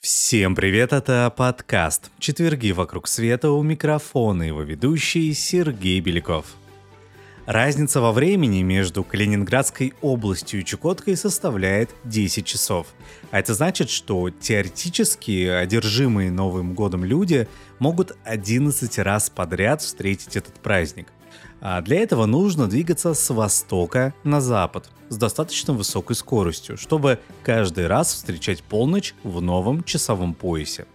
Всем привет, это подкаст «Четверги вокруг света» у микрофона его ведущий Сергей Беляков. Разница во времени между Калининградской областью и Чукоткой составляет 10 часов. А это значит, что теоретически одержимые Новым годом люди могут 11 раз подряд встретить этот праздник. А для этого нужно двигаться с востока на запад с достаточно высокой скоростью, чтобы каждый раз встречать полночь в новом часовом поясе.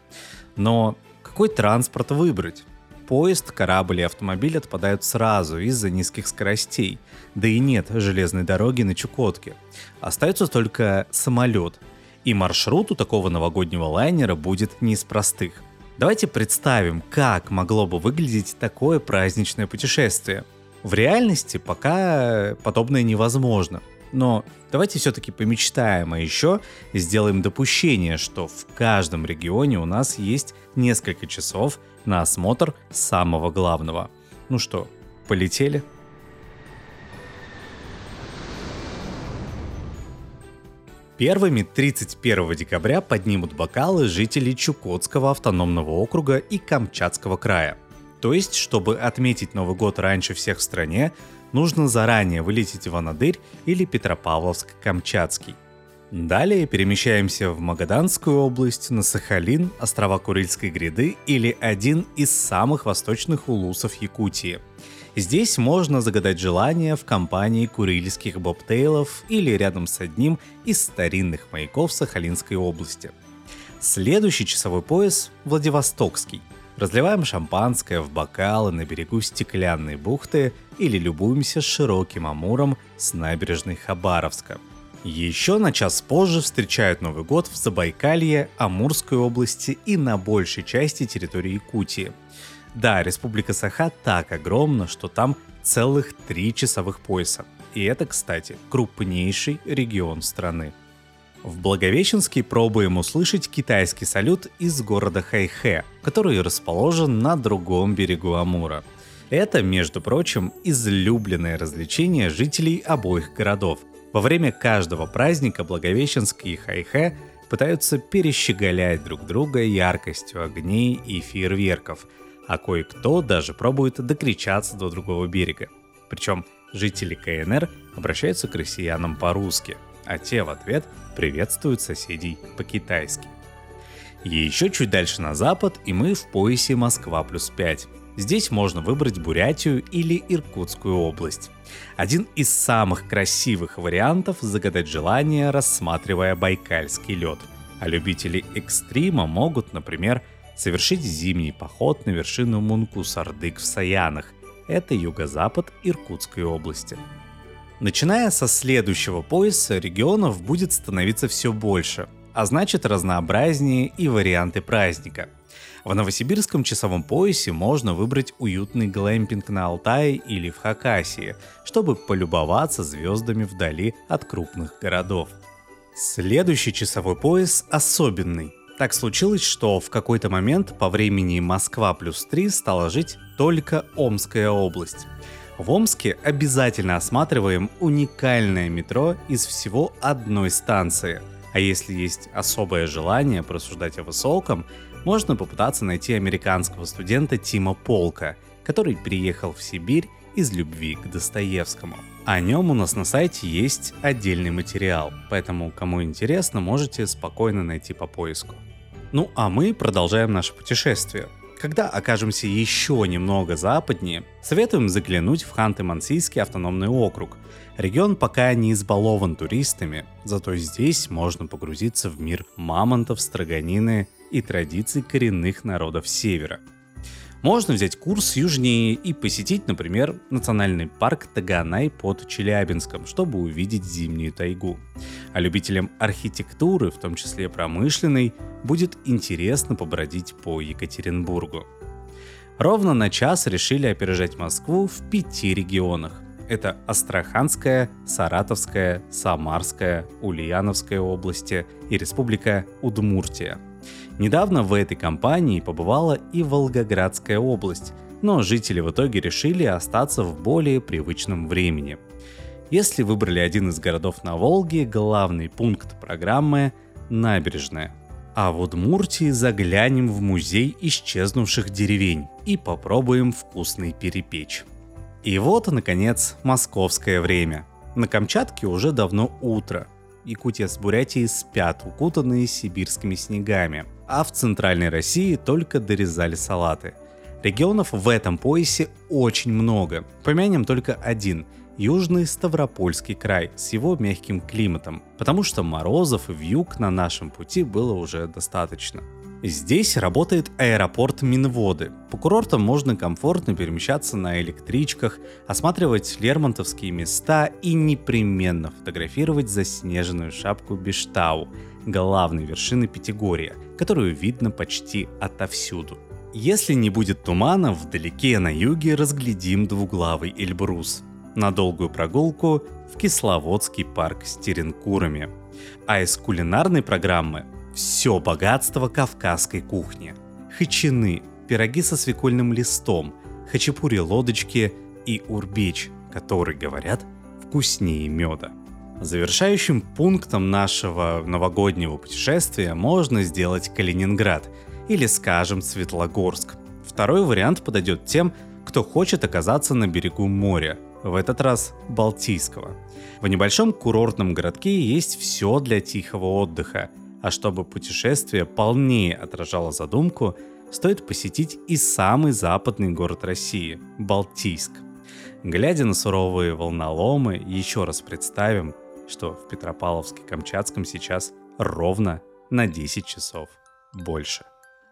Но какой транспорт выбрать? Поезд, корабль и автомобиль отпадают сразу из-за низких скоростей, да и нет железной дороги на Чукотке. Остается только самолет, и маршрут у такого новогоднего лайнера будет не из простых. Давайте представим, как могло бы выглядеть такое праздничное путешествие. В реальности пока подобное невозможно. Но давайте все-таки помечтаем, а еще сделаем допущение, что в каждом регионе у нас есть несколько часов на осмотр самого главного. Ну что, полетели? Первыми 31 декабря поднимут бокалы жители Чукотского автономного округа и Камчатского края. То есть, чтобы отметить Новый год раньше всех в стране, нужно заранее вылететь в Анадырь или Петропавловск-Камчатский. Далее перемещаемся в Магаданскую область, на Сахалин, острова Курильской гряды или один из самых восточных улусов Якутии. Здесь можно загадать желание в компании курильских бобтейлов или рядом с одним из старинных маяков Сахалинской области. Следующий часовой пояс – Владивостокский – Разливаем шампанское в бокалы на берегу стеклянной бухты или любуемся широким амуром с набережной Хабаровска. Еще на час позже встречают Новый год в Забайкалье, Амурской области и на большей части территории Якутии. Да, Республика Саха так огромна, что там целых три часовых пояса. И это, кстати, крупнейший регион страны. В Благовещенске пробуем услышать китайский салют из города Хайхэ, который расположен на другом берегу Амура. Это, между прочим, излюбленное развлечение жителей обоих городов. Во время каждого праздника Благовещенск и Хайхэ пытаются перещеголять друг друга яркостью огней и фейерверков, а кое-кто даже пробует докричаться до другого берега. Причем жители КНР обращаются к россиянам по-русски – а те в ответ приветствуют соседей по-китайски. Еще чуть дальше на запад, и мы в поясе Москва плюс 5. Здесь можно выбрать Бурятию или Иркутскую область. Один из самых красивых вариантов загадать желание, рассматривая байкальский лед. А любители экстрима могут, например, совершить зимний поход на вершину Мункус-Ардык в Саянах. Это юго-запад Иркутской области. Начиная со следующего пояса регионов будет становиться все больше, а значит разнообразнее и варианты праздника. В новосибирском часовом поясе можно выбрать уютный глэмпинг на Алтае или в Хакасии, чтобы полюбоваться звездами вдали от крупных городов. Следующий часовой пояс особенный. Так случилось, что в какой-то момент по времени Москва плюс 3 стала жить только Омская область. В Омске обязательно осматриваем уникальное метро из всего одной станции. А если есть особое желание просуждать о высоком, можно попытаться найти американского студента Тима Полка, который приехал в Сибирь из любви к Достоевскому. О нем у нас на сайте есть отдельный материал, поэтому кому интересно, можете спокойно найти по поиску. Ну а мы продолжаем наше путешествие. Когда окажемся еще немного западнее, советуем заглянуть в Ханты-Мансийский автономный округ. Регион пока не избалован туристами, зато здесь можно погрузиться в мир мамонтов, строганины и традиций коренных народов Севера – можно взять курс южнее и посетить, например, национальный парк Таганай под Челябинском, чтобы увидеть зимнюю тайгу. А любителям архитектуры, в том числе промышленной, будет интересно побродить по Екатеринбургу. Ровно на час решили опережать Москву в пяти регионах. Это Астраханская, Саратовская, Самарская, Ульяновская области и Республика Удмуртия – Недавно в этой компании побывала и Волгоградская область, но жители в итоге решили остаться в более привычном времени. Если выбрали один из городов на Волге, главный пункт программы – набережная. А в Удмуртии заглянем в музей исчезнувших деревень и попробуем вкусный перепечь. И вот, наконец, московское время. На Камчатке уже давно утро. Якутия с Бурятией спят, укутанные сибирскими снегами. А в центральной России только дорезали салаты. Регионов в этом поясе очень много. Помянем только один – Южный Ставропольский край с его мягким климатом, потому что морозов и вьюг на нашем пути было уже достаточно. Здесь работает аэропорт Минводы. По курортам можно комфортно перемещаться на электричках, осматривать лермонтовские места и непременно фотографировать заснеженную шапку Бештау, главной вершины Пятигория, которую видно почти отовсюду. Если не будет тумана, вдалеке на юге разглядим двуглавый Эльбрус. На долгую прогулку в Кисловодский парк с теренкурами. А из кулинарной программы все богатство кавказской кухни. Хачины, пироги со свекольным листом, хачапури-лодочки и урбеч, который, говорят, вкуснее меда. Завершающим пунктом нашего новогоднего путешествия можно сделать Калининград или, скажем, Светлогорск. Второй вариант подойдет тем, кто хочет оказаться на берегу моря, в этот раз Балтийского. В небольшом курортном городке есть все для тихого отдыха – а чтобы путешествие полнее отражало задумку, стоит посетить и самый западный город России – Балтийск. Глядя на суровые волноломы, еще раз представим, что в Петропавловске-Камчатском сейчас ровно на 10 часов больше.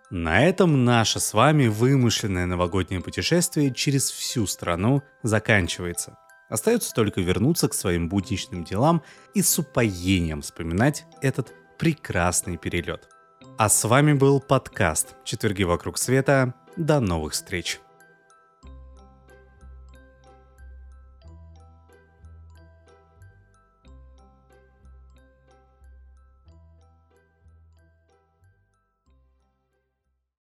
На этом наше с вами вымышленное новогоднее путешествие через всю страну заканчивается. Остается только вернуться к своим будничным делам и с упоением вспоминать этот прекрасный перелет. А с вами был подкаст «Четверги вокруг света». До новых встреч!